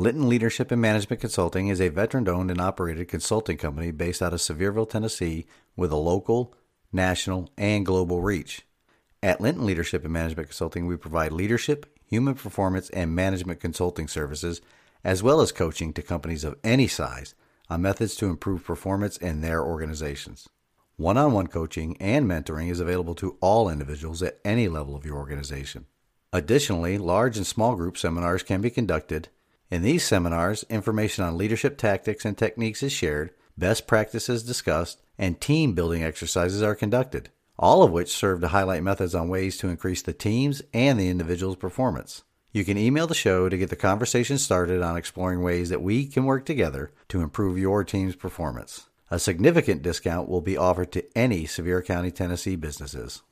Linton Leadership and Management Consulting is a veteran owned and operated consulting company based out of Sevierville, Tennessee, with a local, national, and global reach. At Linton Leadership and Management Consulting, we provide leadership, human performance, and management consulting services, as well as coaching to companies of any size on methods to improve performance in their organizations. One on one coaching and mentoring is available to all individuals at any level of your organization. Additionally, large and small group seminars can be conducted. In these seminars, information on leadership tactics and techniques is shared, best practices discussed, and team building exercises are conducted, all of which serve to highlight methods on ways to increase the team's and the individual's performance. You can email the show to get the conversation started on exploring ways that we can work together to improve your team's performance. A significant discount will be offered to any Sevier County, Tennessee businesses.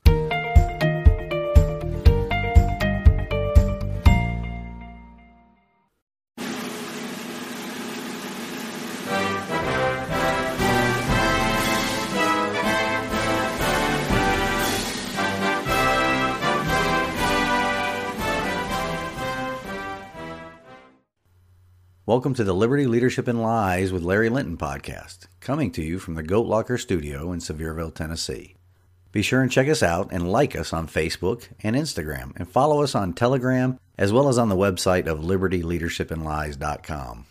Welcome to the Liberty Leadership and Lies with Larry Linton podcast, coming to you from the Goat Locker studio in Sevierville, Tennessee. Be sure and check us out and like us on Facebook and Instagram, and follow us on Telegram as well as on the website of libertyleadershipandlies.com.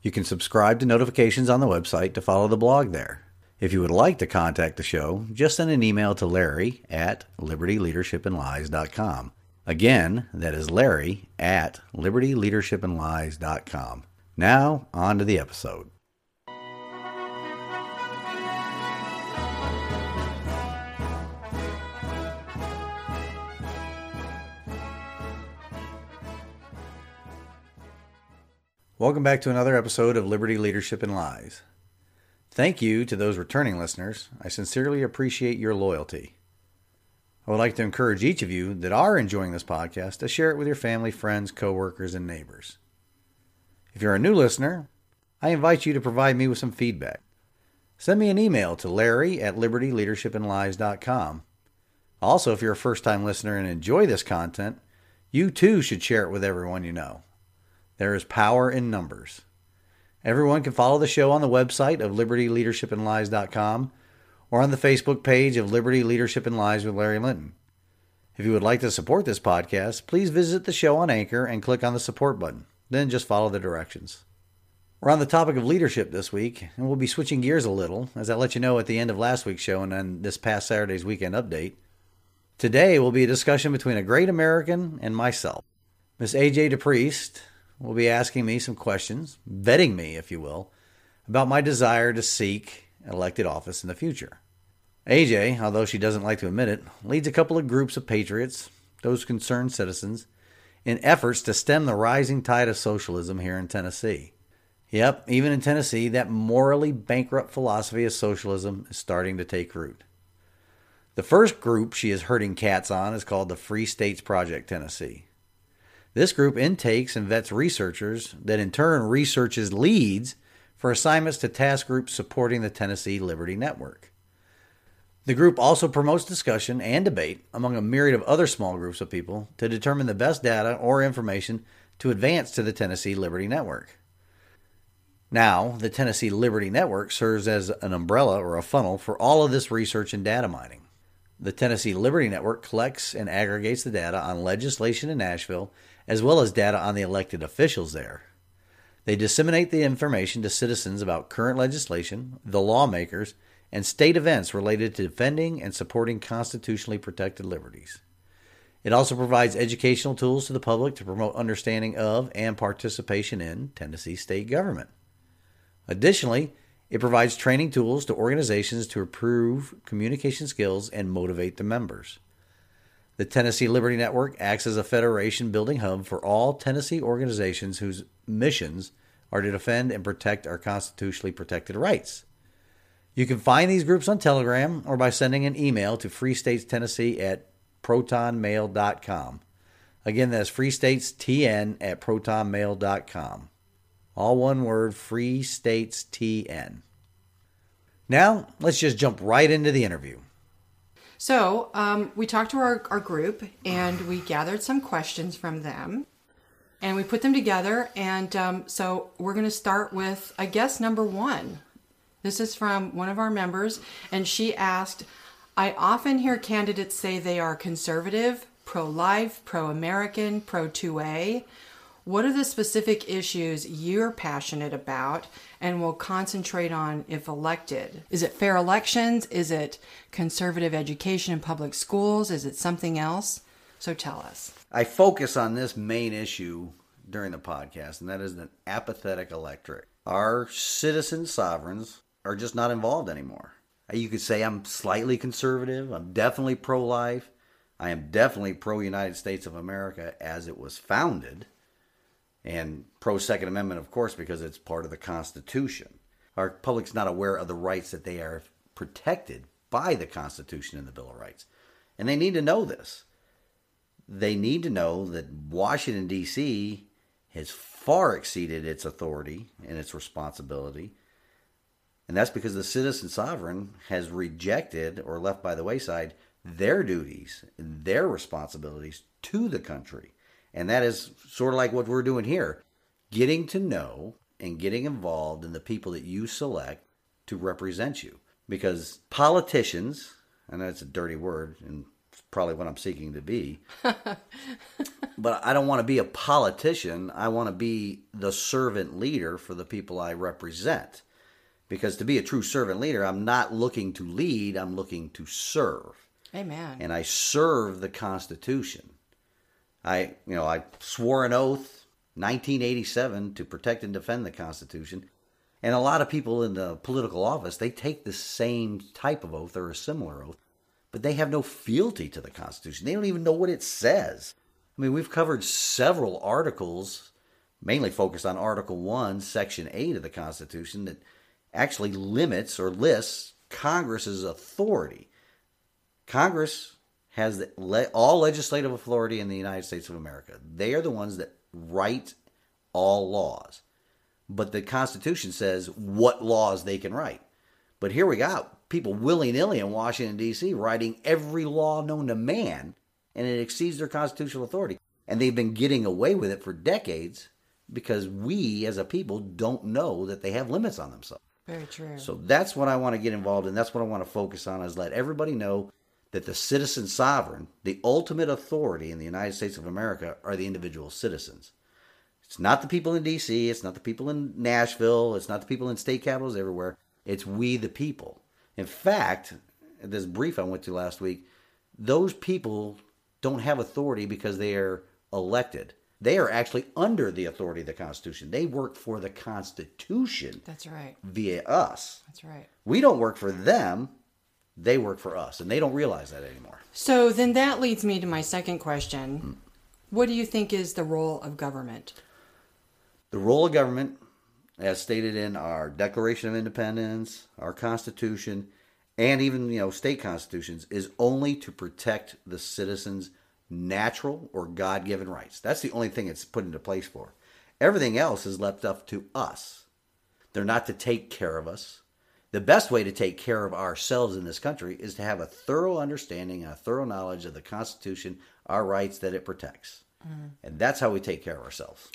You can subscribe to notifications on the website to follow the blog there. If you would like to contact the show, just send an email to Larry at libertyleadershipandlies.com. Again, that is Larry at libertyleadershipandlies.com. Now, on to the episode. Welcome back to another episode of Liberty Leadership and Lies. Thank you to those returning listeners. I sincerely appreciate your loyalty. I would like to encourage each of you that are enjoying this podcast to share it with your family, friends, coworkers, and neighbors. If you're a new listener, I invite you to provide me with some feedback. Send me an email to larry at libertyleadershipandlies.com. Also, if you're a first time listener and enjoy this content, you too should share it with everyone you know. There is power in numbers. Everyone can follow the show on the website of libertyleadershipandlies.com or on the Facebook page of Liberty Leadership and Lies with Larry Linton. If you would like to support this podcast, please visit the show on Anchor and click on the support button. Then just follow the directions. We're on the topic of leadership this week, and we'll be switching gears a little, as I let you know at the end of last week's show and on this past Saturday's weekend update. Today will be a discussion between a great American and myself. Miss AJ DePriest will be asking me some questions, vetting me, if you will, about my desire to seek elected office in the future. AJ, although she doesn't like to admit it, leads a couple of groups of patriots, those concerned citizens, in efforts to stem the rising tide of socialism here in Tennessee. Yep, even in Tennessee, that morally bankrupt philosophy of socialism is starting to take root. The first group she is herding cats on is called the Free States Project Tennessee. This group intakes and vets researchers that in turn researches leads for assignments to task groups supporting the Tennessee Liberty Network. The group also promotes discussion and debate among a myriad of other small groups of people to determine the best data or information to advance to the Tennessee Liberty Network. Now, the Tennessee Liberty Network serves as an umbrella or a funnel for all of this research and data mining. The Tennessee Liberty Network collects and aggregates the data on legislation in Nashville as well as data on the elected officials there. They disseminate the information to citizens about current legislation, the lawmakers, and state events related to defending and supporting constitutionally protected liberties. It also provides educational tools to the public to promote understanding of and participation in Tennessee state government. Additionally, it provides training tools to organizations to improve communication skills and motivate the members. The Tennessee Liberty Network acts as a federation building hub for all Tennessee organizations whose missions are to defend and protect our constitutionally protected rights. You can find these groups on Telegram or by sending an email to Free States Tennessee at protonmail.com. Again, that's Free States TN at protonmail.com. All one word, Free States TN. Now, let's just jump right into the interview. So, um, we talked to our, our group and we gathered some questions from them. And we put them together. And um, so we're going to start with, I guess, number one. This is from one of our members, and she asked I often hear candidates say they are conservative, pro life, pro American, pro 2A. What are the specific issues you're passionate about and will concentrate on if elected? Is it fair elections? Is it conservative education in public schools? Is it something else? So tell us. I focus on this main issue during the podcast, and that is an apathetic electorate. Our citizen sovereigns are just not involved anymore. You could say I'm slightly conservative. I'm definitely pro life. I am definitely pro United States of America as it was founded, and pro Second Amendment, of course, because it's part of the Constitution. Our public's not aware of the rights that they are protected by the Constitution and the Bill of Rights. And they need to know this. They need to know that Washington, D.C. has far exceeded its authority and its responsibility and that's because the citizen sovereign has rejected or left by the wayside their duties, their responsibilities to the country. And that is sort of like what we're doing here getting to know and getting involved in the people that you select to represent you. Because politicians, I know it's a dirty word and probably what I'm seeking to be, but I don't want to be a politician. I want to be the servant leader for the people I represent. Because to be a true servant leader, I'm not looking to lead, I'm looking to serve. Amen. And I serve the Constitution. I, you know, I swore an oath 1987 to protect and defend the Constitution. And a lot of people in the political office, they take the same type of oath or a similar oath, but they have no fealty to the Constitution. They don't even know what it says. I mean, we've covered several articles, mainly focused on Article 1, Section 8 of the Constitution, that actually limits or lists Congress's authority. Congress has the, all legislative authority in the United States of America. They are the ones that write all laws. But the Constitution says what laws they can write. But here we got people willy nilly in Washington, D.C., writing every law known to man, and it exceeds their constitutional authority. And they've been getting away with it for decades because we as a people don't know that they have limits on themselves. Very true. So that's what I want to get involved in. That's what I want to focus on is let everybody know that the citizen sovereign, the ultimate authority in the United States of America, are the individual citizens. It's not the people in D.C., it's not the people in Nashville, it's not the people in state capitals everywhere. It's we, the people. In fact, this brief I went to last week, those people don't have authority because they are elected. They are actually under the authority of the Constitution. They work for the Constitution. That's right. Via us. That's right. We don't work for them. They work for us, and they don't realize that anymore. So then that leads me to my second question. Hmm. What do you think is the role of government? The role of government, as stated in our Declaration of Independence, our Constitution, and even you know state constitutions, is only to protect the citizens' natural or God given rights. That's the only thing it's put into place for. Everything else is left up to us. They're not to take care of us. The best way to take care of ourselves in this country is to have a thorough understanding and a thorough knowledge of the Constitution, our rights that it protects. Mm. And that's how we take care of ourselves.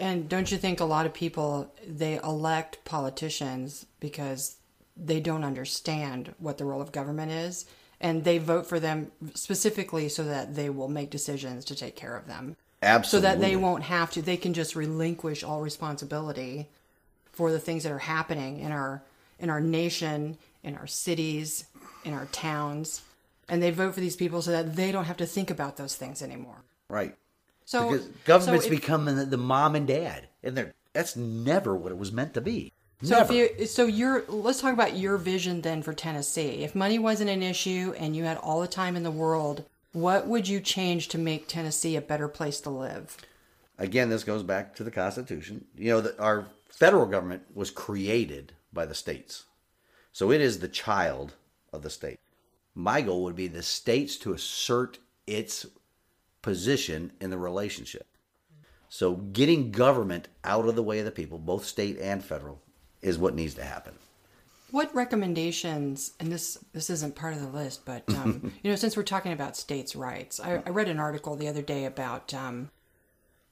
And don't you think a lot of people they elect politicians because they don't understand what the role of government is and they vote for them specifically so that they will make decisions to take care of them. Absolutely. So that they won't have to, they can just relinquish all responsibility for the things that are happening in our in our nation, in our cities, in our towns, and they vote for these people so that they don't have to think about those things anymore. Right. So because government's so if, becoming the mom and dad, and they're that's never what it was meant to be. So Never. if you so you're let's talk about your vision then for Tennessee. If money wasn't an issue and you had all the time in the world, what would you change to make Tennessee a better place to live? Again, this goes back to the Constitution. You know, that our federal government was created by the states. So it is the child of the state. My goal would be the states to assert its position in the relationship. So getting government out of the way of the people, both state and federal, is what needs to happen. What recommendations, and this this isn't part of the list, but um, you know, since we're talking about states' rights, I, I, read an article the other day about um,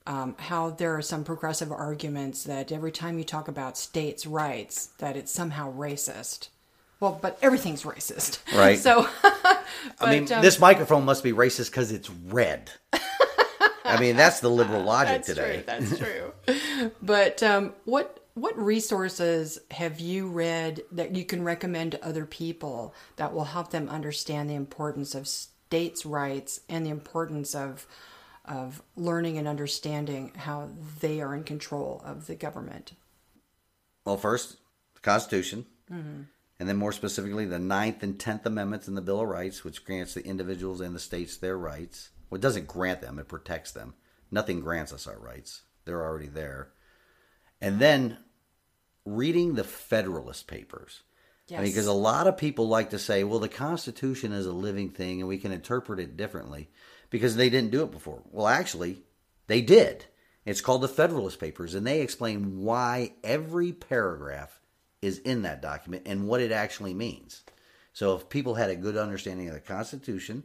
um, how there are some progressive arguments that every time you talk about states' rights, that it's somehow racist. Well, but everything's racist, Right. So, I mean, um, this microphone must be racist because it's red. I mean, that's the liberal logic that's today. true. That's true. but um, what what resources have you read that you can recommend to other people that will help them understand the importance of states' rights and the importance of of learning and understanding how they are in control of the government? Well, first, the Constitution, and then more specifically, the Ninth and Tenth Amendments in the Bill of Rights, which grants the individuals and the states their rights. Well, it doesn't grant them; it protects them. Nothing grants us our rights; they're already there. And then reading the Federalist Papers. I mean, Yes. because a lot of people like to say, well, the Constitution is a living thing and we can interpret it differently because they didn't do it before. Well, actually, they did. It's called the Federalist Papers, and they explain why every paragraph is in that document and what it actually means. So, if people had a good understanding of the Constitution,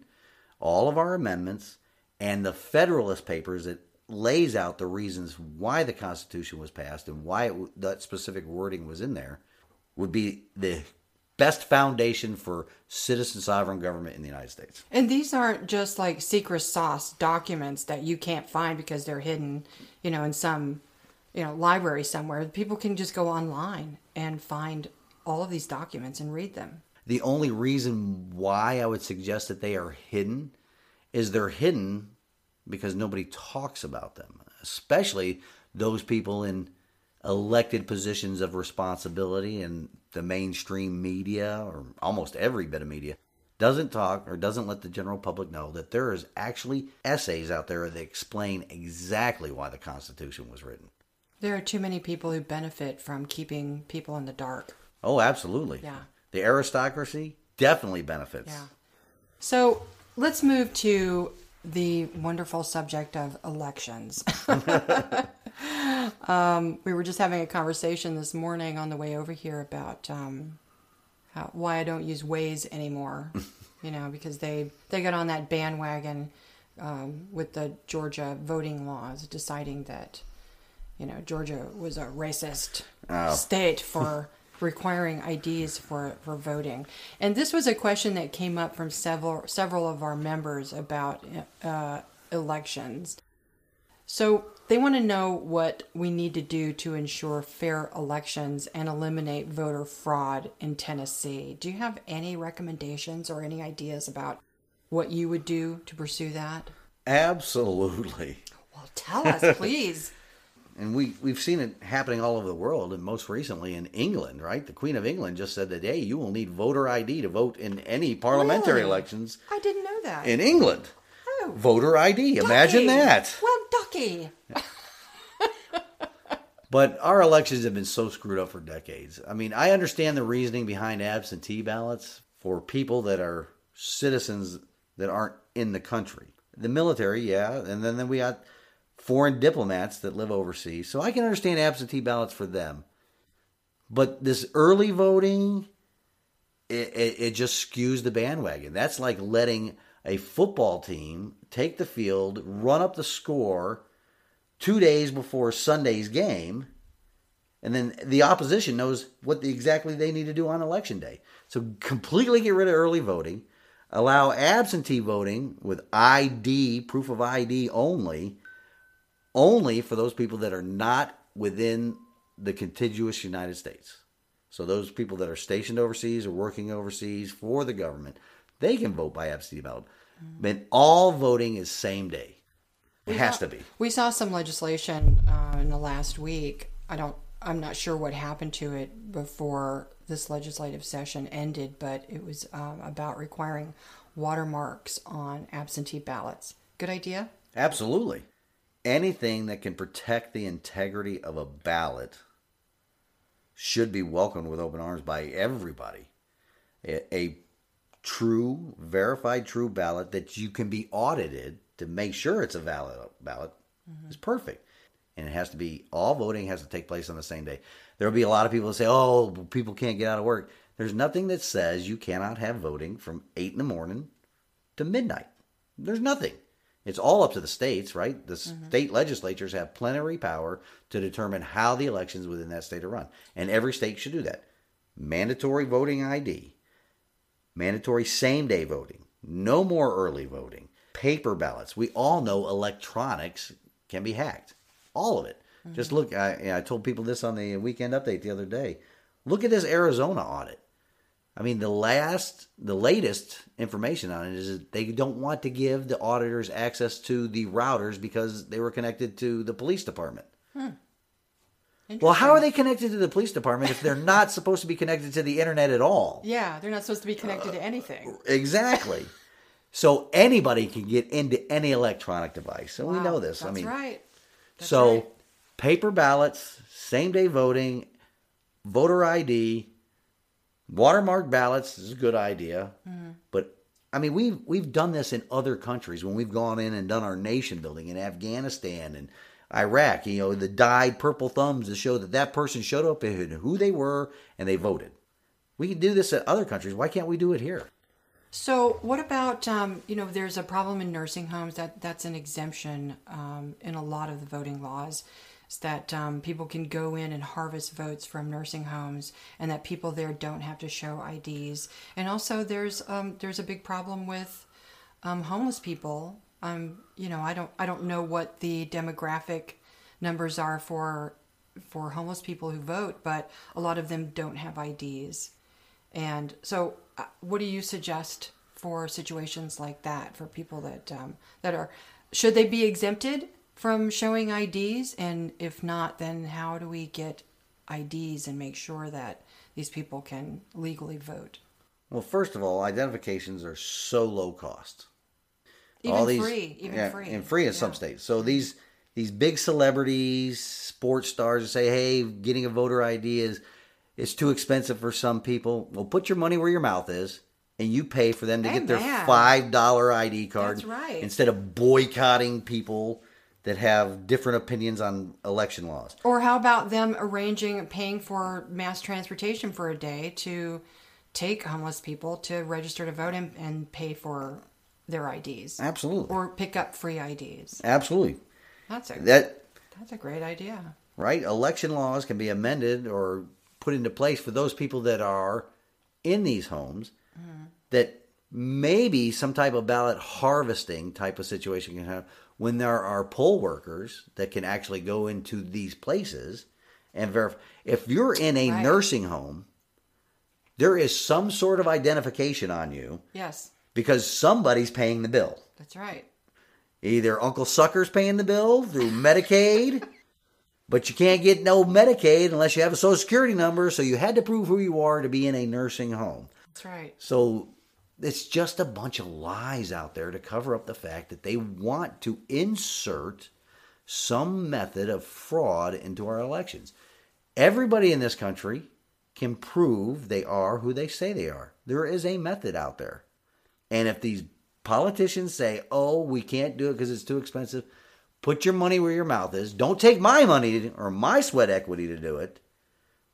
all of our amendments, and the Federalist Papers, it lays out the reasons why the Constitution was passed and why it, that specific wording was in there, would be the best foundation for citizen sovereign government in the United States. And these aren't just like secret sauce documents that you can't find because they're hidden, you know, in some, you know, library somewhere. People can just go online and find all of these documents and read them. The only reason why I would suggest that they are hidden is they're hidden because nobody talks about them, especially those people in elected positions of responsibility in the mainstream media or almost every bit of media doesn't talk or doesn't let the general public know that there is actually essays out there that explain exactly why the Constitution was written. There are too many people who benefit from keeping people in the dark. Oh, absolutely. Yeah. The aristocracy definitely benefits. Yeah. So let's move to the wonderful subject of elections. um, we were just having a conversation this morning on the way over here about um, how, why I don't use Waze anymore. you know, because they they got on that bandwagon um, with the Georgia voting laws, deciding that you know Georgia was a racist Oh. state for requiring IDs for for voting. And this was a question that came up from several several of our members about uh, elections. So they want to know what we need to do to ensure fair elections and eliminate voter fraud in Tennessee. Do you have any recommendations or any ideas about what you would do to pursue that? Absolutely. Well, tell us, please. And we, we've seen it happening all over the world, and most recently in England, right? The Queen of England just said that, hey, you will need voter ID to vote in any parliamentary Really? elections I didn't know that. in England. Oh. Voter ID. Imagine that. Well, Ducky. But our elections have been so screwed up for decades. I mean, I understand the reasoning behind absentee ballots for people that are citizens that aren't in the country. The military, yeah, and then, then we got foreign diplomats that live overseas. So I can understand absentee ballots for them. But this early voting, it, it, it just skews the bandwagon. That's like letting a football team take the field, run up the score two days before Sunday's game, and then the opposition knows what the, exactly they need to do on election day. So completely get rid of early voting, allow absentee voting with ID, proof of ID only, only for those people that are not within the contiguous United States. So those people that are stationed overseas or working overseas for the government, they can vote by absentee ballot. But all voting is same day. It has to be. We saw some legislation uh, in the last week. I don't. I'm not sure what happened to it before this legislative session ended, but it was um, about requiring watermarks on absentee ballots. Good idea. Absolutely. Anything that can protect the integrity of a ballot should be welcomed with open arms by everybody. A, a true, verified true ballot that you can be audited to make sure it's a valid ballot mm-hmm. is perfect. And it has to be all voting has to take place on the same day. There will be a lot of people that say, "Oh, people can't get out of work." There's nothing that says you cannot have voting from eight in the morning to midnight. There's nothing. It's all up to the states, right? The Mm-hmm. state legislatures have plenary power to determine how the elections within that state are run. And every state should do that. Mandatory voting ID, mandatory same day voting, no more early voting, paper ballots. We all know electronics can be hacked. All of it. Just look, I, I told people this on the weekend update the other day. Look at this Arizona audit. I mean, the last, the latest information on it is that they don't want to give the auditors access to the routers because they were connected to the police department. Well, how are they connected to the police department if they're not supposed to be connected to the internet at all? Yeah, they're not supposed to be connected Uh, to anything. Exactly. So anybody can get into any electronic device. And we know this. That's I mean, right. That's so right. paper ballots, same day voting, voter ID, watermark ballots is a good idea. Mm-hmm. But I mean, we've we've done this in other countries when we've gone in and done our nation building in Afghanistan and Iraq. You know, the dyed purple thumbs to show that that person showed up and who they were and they voted. We can do this at other countries. Why can't we do it here? So, what about um, you know? There's a problem in nursing homes that that's an exemption um, in a lot of the voting laws. Is that um, people can go in and harvest votes from nursing homes, and that people there don't have to show IDs. And also, there's um, there's a big problem with um, homeless people. Um, you know, I don't I don't know what the demographic numbers are for for homeless people who vote, but a lot of them don't have IDs. And so, uh, what do you suggest for situations like that for people that um, that are should they be exempted from showing IDs? And if not, then how do we get IDs and make sure that these people can legally vote? Well, first of all, identifications are so low cost. Even free, even yeah, free. and free in some states. So these these big celebrities, sports stars, say, "Hey, getting a voter ID is it's too expensive for some people." Well, put your money where your mouth is, and you pay for them to get their five dollar ID card. That's right. Instead of boycotting people that have different opinions on election laws. Or how about them arranging paying for mass transportation for a day to take homeless people to register to vote and, and pay for their IDs? Absolutely, Or pick up free IDs. absolutely. That's a That that's a great idea. right? Election laws can be amended or put into place for those people that are in these homes mm-hmm. that maybe some type of ballot harvesting type of situation can have when there are poll workers that can actually go into these places and verify. If you're in a Right. nursing home, there is some sort of identification on you Yes, because somebody's paying the bill. that's right. Either Uncle Sucker's paying the bill through Medicaid, but you can't get no Medicaid unless you have a Social Security number, so you had to prove who you are to be in a nursing home. That's right. So it's just a bunch of lies out there to cover up the fact that they want to insert some method of fraud into our elections. Everybody in this country can prove they are who they say they are. There is a method out there. And if these politicians say, oh, we can't do it because it's too expensive, put your money where your mouth is. Don't take my money or my sweat equity to do it.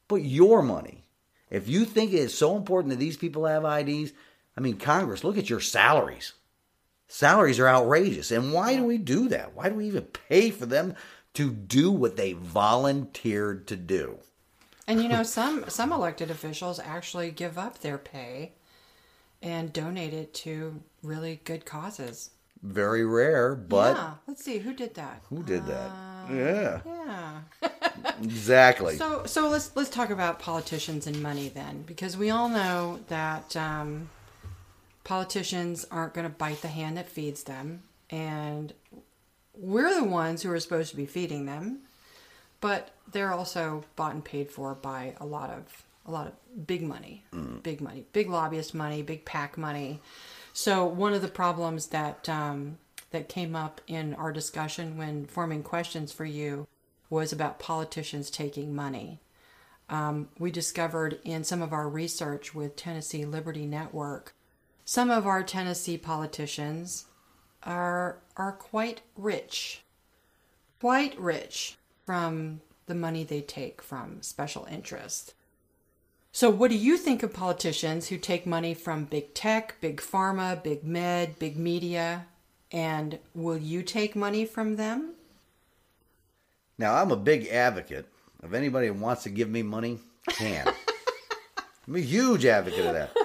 Put your money. If you think it's so important that these people have IDs, I mean, Congress, look at your salaries. Salaries are outrageous. And why do we do that? Why do we even pay for them to do what they volunteered to do? And you know, some some elected officials actually give up their pay and donate it to really good causes. Very rare, but yeah, let's see who did that. who did that? yeah, Yeah. exactly. So so let's let's talk about politicians and money then, because we all know that um, politicians aren't going to bite the hand that feeds them, and we're the ones who are supposed to be feeding them, but they're also bought and paid for by a lot of a lot of big money, big money, big lobbyist money, big PAC money. So one of the problems that um, that came up in our discussion when forming questions for you was about politicians taking money. Um, we discovered in some of our research with Tennessee Liberty Network, some of our Tennessee politicians are are quite rich, quite rich from the money they take from special interests. So, what do you think of politicians who take money from big tech, big pharma, big med, big media? And will you take money from them? Now, I'm a big advocate of anybody who wants to give me money can. I'm a huge advocate of that.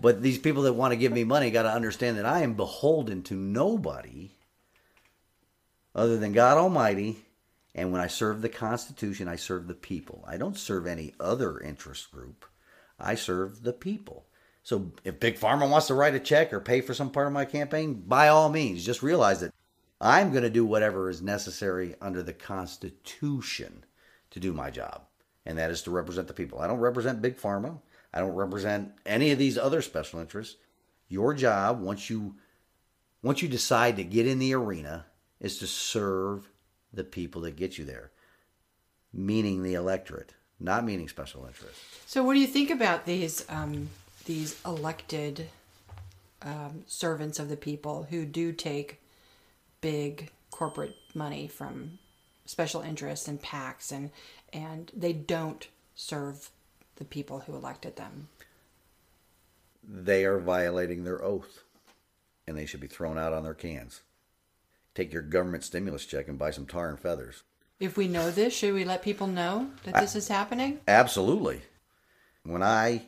But these people that want to give me money got to understand that I am beholden to nobody other than God Almighty. And when I serve the Constitution, I serve the people. I don't serve any other interest group. I serve the people. So if Big Pharma wants to write a check or pay for some part of my campaign, by all means, just realize that I'm going to do whatever is necessary under the Constitution to do my job, and that is to represent the people. I don't represent Big Pharma. I don't represent any of these other special interests. Your job, once you once you decide to get in the arena, is to serve the people that get you there, meaning the electorate, not meaning special interests. So, what do you think about these um, these elected um, servants of the people who do take big corporate money from special interests and PACs, and and they don't serve the people who elected them? They are violating their oath, and they should be thrown out on their cans. Take your government stimulus check and buy some tar and feathers. If we know this, should we let people know that this is happening? Absolutely. When I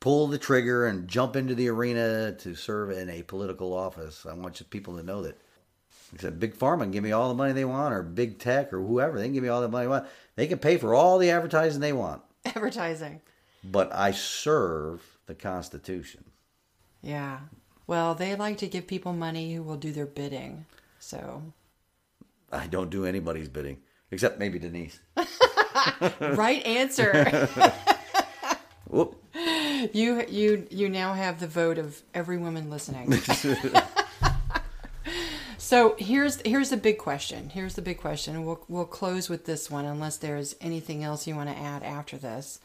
pull the trigger and jump into the arena to serve in a political office, I want people to know that said, Big Pharma can give me all the money they want, or Big Tech, or whoever. They can give me all the money they want. They can pay for all the advertising they want. Advertising. But I serve the Constitution. Yeah. Well, they like to give people money who will do their bidding. So. I don't do anybody's bidding, except maybe Denise. right answer. You you you now have the vote of every woman listening. so here's here's the big question. Here's the big question. We'll we'll close with this one unless there's anything else you want to add after this.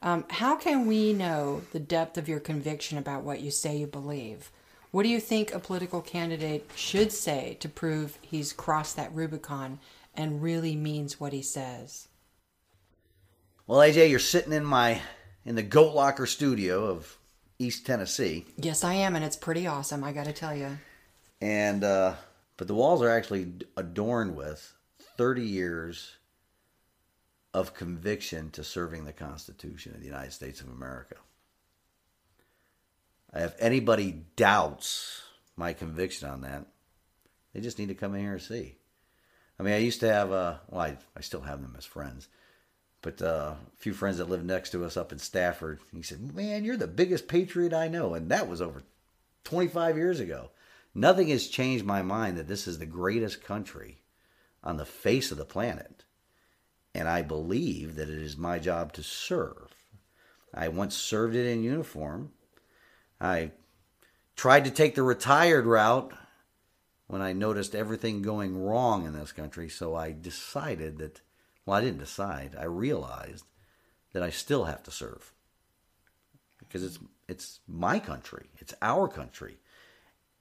Um, how can we know the depth of your conviction about what you say you believe? What do you think a political candidate should say to prove he's crossed that Rubicon and really means what he says? Well, AJ, you're sitting in my in the Goat Locker studio of East Tennessee. Yes, I am, and it's pretty awesome. I got to tell you. And uh, but the walls are actually adorned with 30 years of conviction to serving the Constitution of the United States of America. If anybody doubts my conviction on that, they just need to come in here and see. I mean, I used to have, uh, well, I, I still have them as friends, but uh, a few friends that lived next to us up in Stafford. He said, Man, you're the biggest patriot I know. And that was over 25 years ago. Nothing has changed my mind that this is the greatest country on the face of the planet. And I believe that it is my job to serve. I once served it in uniform. I tried to take the retired route when I noticed everything going wrong in this country. So I decided that, well, I didn't decide. I realized that I still have to serve because it's it's my country, it's our country,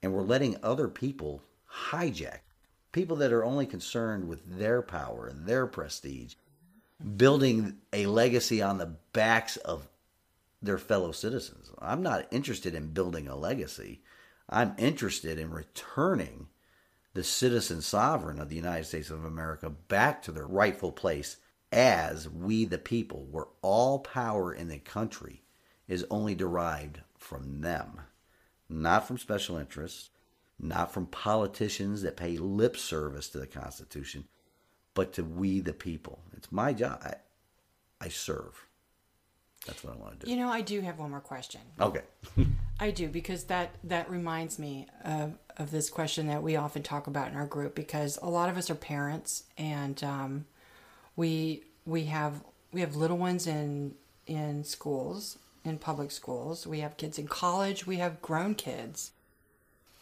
and we're letting other people hijack people that are only concerned with their power and their prestige, building a legacy on the backs of their fellow citizens. I'm not interested in building a legacy. I'm interested in returning the citizen sovereign of the United States of America back to their rightful place as we the people, where all power in the country is only derived from them, not from special interests, not from politicians that pay lip service to the Constitution, but to we the people. It's my job. I, I serve. That's what I want to do. You know, I do have one more question. Okay. I do because that that reminds me of of this question that we often talk about in our group because a lot of us are parents and um, we we have we have little ones in in schools in public schools. We have kids in college. We have grown kids,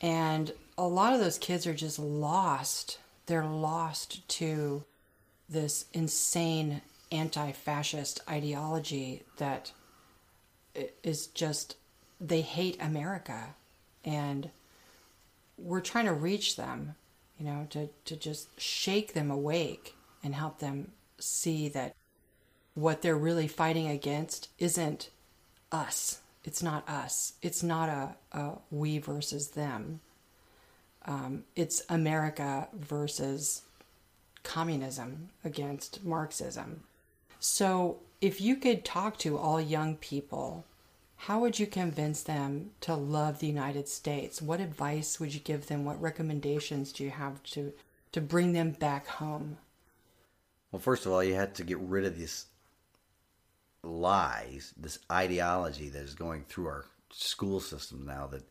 and a lot of those kids are just lost. They're lost to this insane anti-fascist ideology that is just they hate America and we're trying to reach them, you know, to, to just shake them awake and help them see that what they're really fighting against isn't us. It's not us. It's not a, a we versus them. um, it's America versus communism against Marxism. So, if you could talk to all young people, how would you convince them to love the United States? What advice would you give them? What recommendations do you have to to bring them back home? Well, first of all, you had to get rid of this lies, this ideology that is going through our school system now that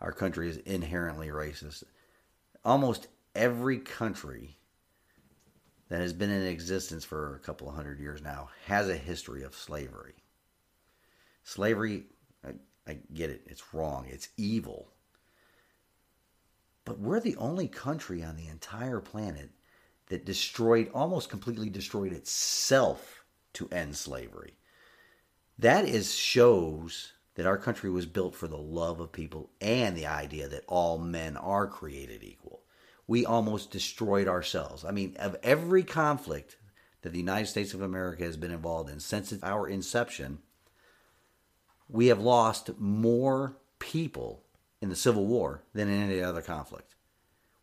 our country is inherently racist. Almost every country that has been in existence for a couple of hundred years now has a history of slavery. Slavery, I, I get it, it's wrong, it's evil. But we're the only country on the entire planet that destroyed, almost completely destroyed itself to end slavery. That is shows that our country was built for the love of people and the idea that all men are created equal. We almost destroyed ourselves. I mean, of every conflict that the United States of America has been involved in since our inception, we have lost more people in the Civil War than in any other conflict.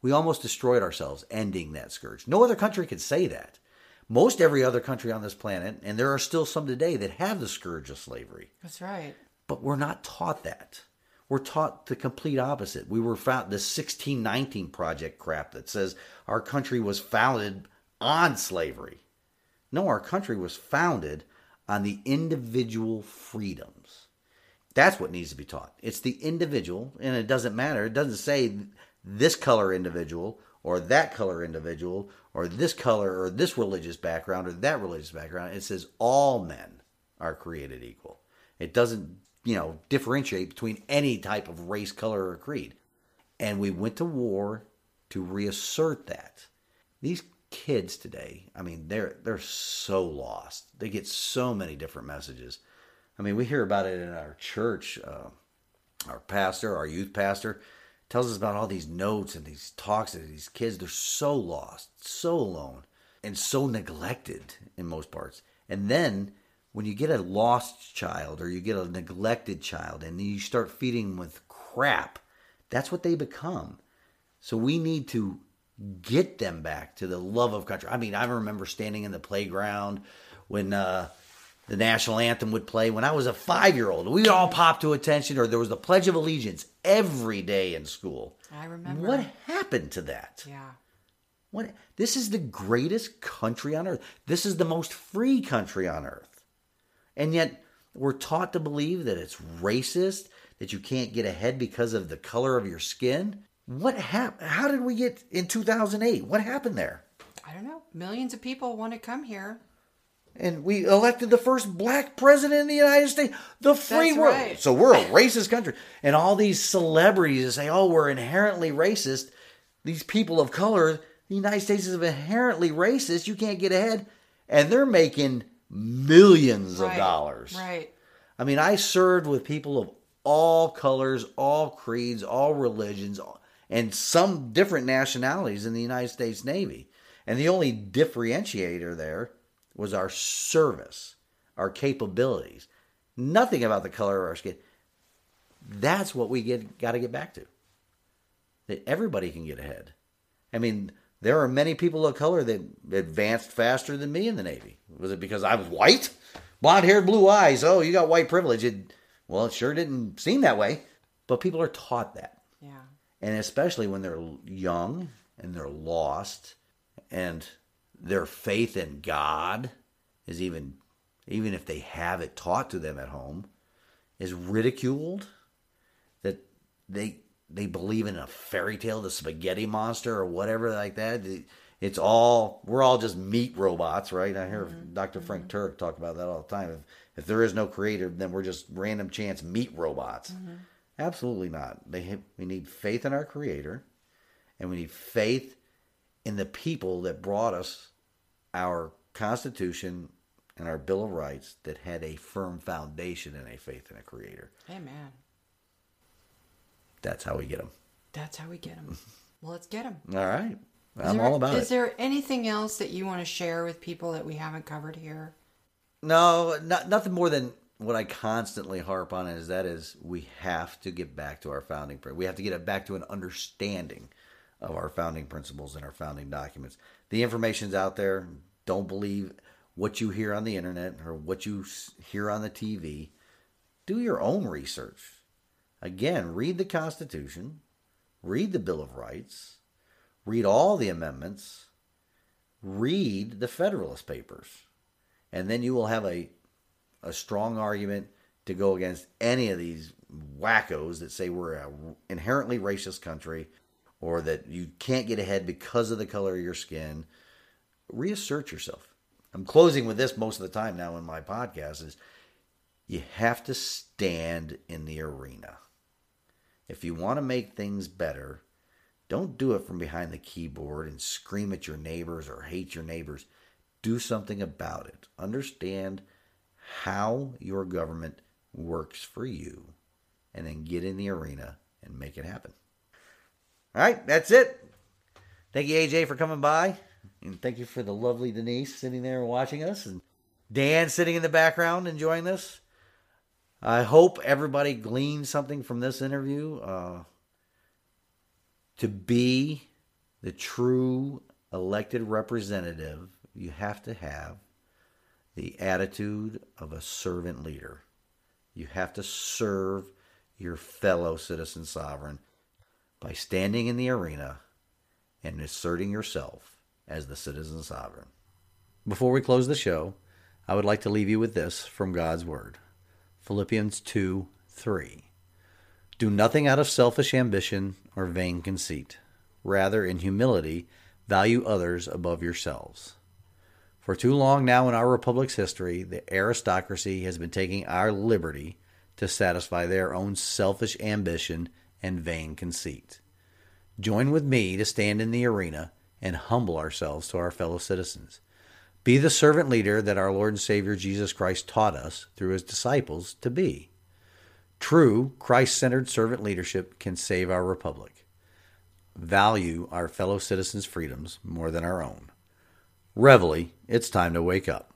We almost destroyed ourselves ending that scourge. No other country could say that. Most every other country on this planet, and there are still some today that have the scourge of slavery. That's right. But we're not taught that. We're taught the complete opposite. We were found the 1619 project crap that says our country was founded on slavery. No, our country was founded on the individual freedoms. That's what needs to be taught. It's the individual, and it doesn't matter. It doesn't say this color individual or that color individual or this color or this religious background or that religious background. It says all men are created equal. It doesn't, you know, differentiate between any type of race, color, or creed. And we went to war to reassert that. These kids today, I mean, they're they're so lost. They get so many different messages. I mean, we hear about it in our church. Uh, our pastor, our youth pastor, tells us about all these notes and these talks of these kids. They're so lost, so alone, and so neglected in most parts. And then when you get a lost child or you get a neglected child and you start feeding with crap, that's what they become. So we need to get them back to the love of country. I mean, I remember standing in the playground when uh, the national anthem would play when I was a five year old. We'd all pop to attention, or there was the Pledge of Allegiance every day in school. I remember. What happened to that? Yeah. What? This is the greatest country on earth. This is the most free country on earth. And yet, we're taught to believe that it's racist, that you can't get ahead because of the color of your skin. What happened? How did we get in 2008? What happened there? I don't know. Millions of people want to come here. And we elected the first black president in the United States, the free That's world. right. So we're a racist country, and all these celebrities that say, "Oh, we're inherently racist." These people of color, the United States is inherently racist. You can't get ahead, and they're making millions of dollars. Right. I mean, I served with people of all colors, all creeds, all religions, and some different nationalities in the United States Navy. And the only differentiator there was our service, our capabilities. Nothing about the color of our skin. That's what we get got to get back to. That everybody can get ahead. I mean, there are many people of color that advanced faster than me in the Navy. Was it because I was white? Blonde haired, blue eyes. Oh, you got white privilege. It, well, it sure didn't seem that way. But people are taught that. Yeah. And especially when they're young and they're lost and their faith in God is even even if they have it taught to them at home is ridiculed. That they they believe in a fairy tale the spaghetti monster or whatever like that. It's all we're all just meat robots right? I hear mm-hmm. dr frank mm-hmm. Turek talk about that all the time. If, if there is no creator then we're just random chance meat robots. Mm-hmm. Absolutely not. They have, we need faith in our creator and we need faith in the people that brought us our constitution and our bill of rights that had a firm foundation and a faith in a creator Amen. that's how we get them That's how we get them. well, let's get them. all right i'm all about Is it there anything else that you want to share with people that we haven't covered here? No, not, nothing more than what I constantly harp on is that is we have to get back to our founding. We have to get it back to an understanding of our founding principles and our founding documents. The information's out there. Don't believe what you hear on the internet or what you hear on the TV. Do your own research. Again, read the Constitution, read the Bill of Rights, read all the amendments, read the Federalist Papers, and then you will have a, a strong argument to go against any of these wackos that say we're an inherently racist country or that you can't get ahead because of the color of your skin. Reassert yourself. I'm closing with this most of the time now in my podcast is you have to stand in the arena. If you want to make things better, don't do it from behind the keyboard and scream at your neighbors or hate your neighbors. Do something about it. Understand how your government works for you and then get in the arena and make it happen. All right, that's it. Thank you, AJ, for coming by. And thank you for the lovely Denise sitting there watching us and Dan sitting in the background enjoying this. I hope everybody gleaned something from this interview. Uh, to be the true elected representative, you have to have the attitude of a servant leader. You have to serve your fellow citizen sovereign by standing in the arena and asserting yourself as the citizen sovereign. Before we close the show, I would like to leave you with this from God's Word Philippians 2 3. Do nothing out of selfish ambition or vain conceit. Rather, in humility, value others above yourselves. For too long now in our republic's history, the aristocracy has been taking our liberty to satisfy their own selfish ambition and vain conceit. Join with me to stand in the arena and humble ourselves to our fellow citizens. Be the servant leader that our Lord and Savior Jesus Christ taught us through his disciples to be. True Christ centered servant leadership can save our republic. Value our fellow citizens' freedoms more than our own. Reveille, it's time to wake up.